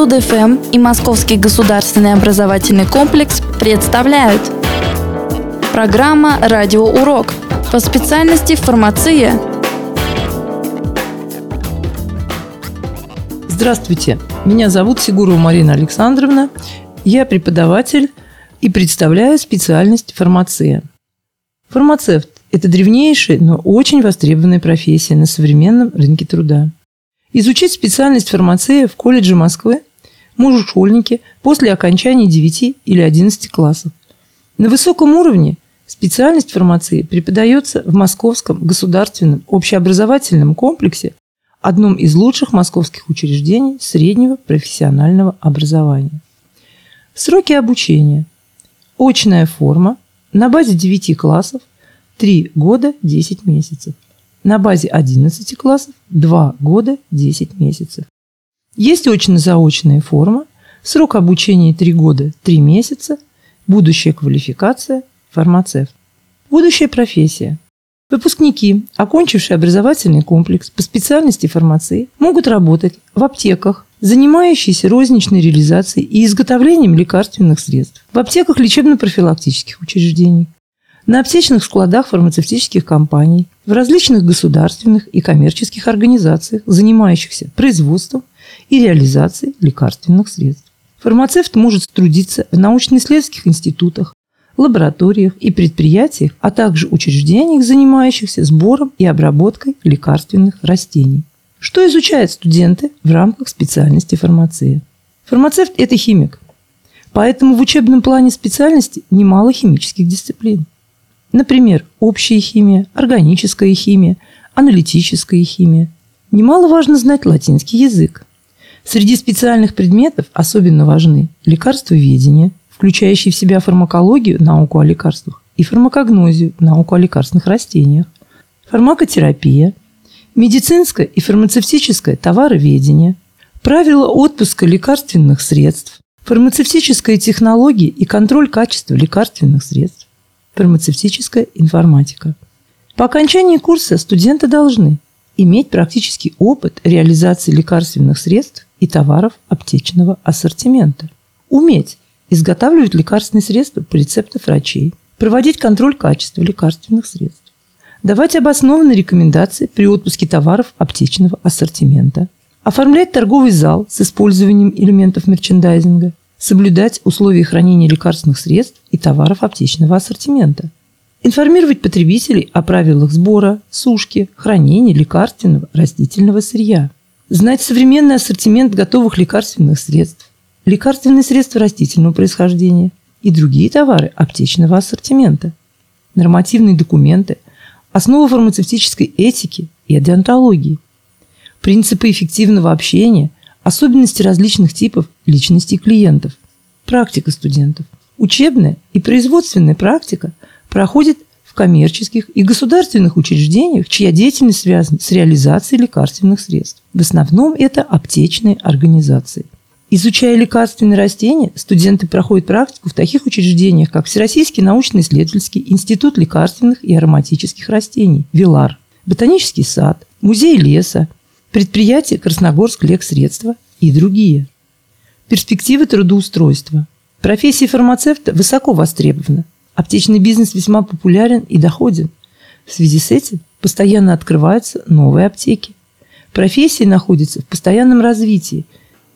Студ-ФМ и Московский государственный образовательный комплекс представляют Программа «Радиоурок» по специальности «Фармация». Здравствуйте, меня зовут Сигурова Марина Александровна. Я преподаватель и представляю специальность «Фармация». Фармацевт – это древнейшая, но очень востребованная профессия на современном рынке труда. Изучить специальность фармация в колледже Москвы может школьники после окончания 9 или 11 классов. На высоком уровне специальность фармации преподается в Московском государственном общеобразовательном комплексе, одном из лучших московских учреждений среднего профессионального образования. Сроки обучения. Очная форма на базе 9 классов 3 года 10 месяцев – на базе 11 классов 2 года 10 месяцев. Есть очно-заочная форма, срок обучения 3 года 3 месяца, будущая квалификация – фармацевт. Будущая профессия. Выпускники, окончившие образовательный комплекс по специальности фармации, могут работать в аптеках, занимающиеся розничной реализацией и изготовлением лекарственных средств, в аптеках лечебно-профилактических учреждений, на аптечных складах фармацевтических компаний, в различных государственных и коммерческих организациях, занимающихся производством и реализацией лекарственных средств. Фармацевт может трудиться в научно-исследовательских институтах, лабораториях и предприятиях, а также учреждениях, занимающихся сбором и обработкой лекарственных растений. Что изучают студенты в рамках специальности фармация? Фармацевт – это химик, поэтому в учебном плане специальности немало химических дисциплин. Например, общая химия, органическая химия, аналитическая химия. Немаловажно знать латинский язык. Среди специальных предметов особенно важны лекарствоведение, включающее в себя фармакологию, науку о лекарствах, и фармакогнозию, науку о лекарственных растениях, фармакотерапия, медицинское и фармацевтическое товароведение, правила отпуска лекарственных средств, фармацевтическая технология и контроль качества лекарственных средств, фармацевтическая информатика. По окончании курса студенты должны иметь практический опыт реализации лекарственных средств и товаров аптечного ассортимента, уметь изготавливать лекарственные средства по рецептам врачей, проводить контроль качества лекарственных средств, давать обоснованные рекомендации при отпуске товаров аптечного ассортимента, оформлять торговый зал с использованием элементов мерчендайзинга, соблюдать условия хранения лекарственных средств и товаров аптечного ассортимента, информировать потребителей о правилах сбора, сушки, хранения лекарственного растительного сырья, знать современный ассортимент готовых лекарственных средств, лекарственные средства растительного происхождения и другие товары аптечного ассортимента, нормативные документы, основы фармацевтической этики и деонтологии, принципы эффективного общения – особенности различных типов личностей клиентов, практика студентов. Учебная и производственная практика проходит в коммерческих и государственных учреждениях, чья деятельность связана с реализацией лекарственных средств. В основном это аптечные организации. Изучая лекарственные растения, студенты проходят практику в таких учреждениях, как Всероссийский научно-исследовательский институт лекарственных и ароматических растений, ВИЛАР, Ботанический сад, Музей леса, предприятие «Красногорск Лексредства» и другие. Перспективы трудоустройства. Профессия фармацевта высоко востребована. Аптечный бизнес весьма популярен и доходен. В связи с этим постоянно открываются новые аптеки. Профессия находится в постоянном развитии,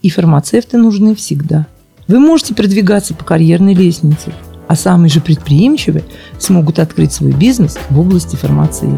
и фармацевты нужны всегда. Вы можете продвигаться по карьерной лестнице, а самые же предприимчивые смогут открыть свой бизнес в области фармации.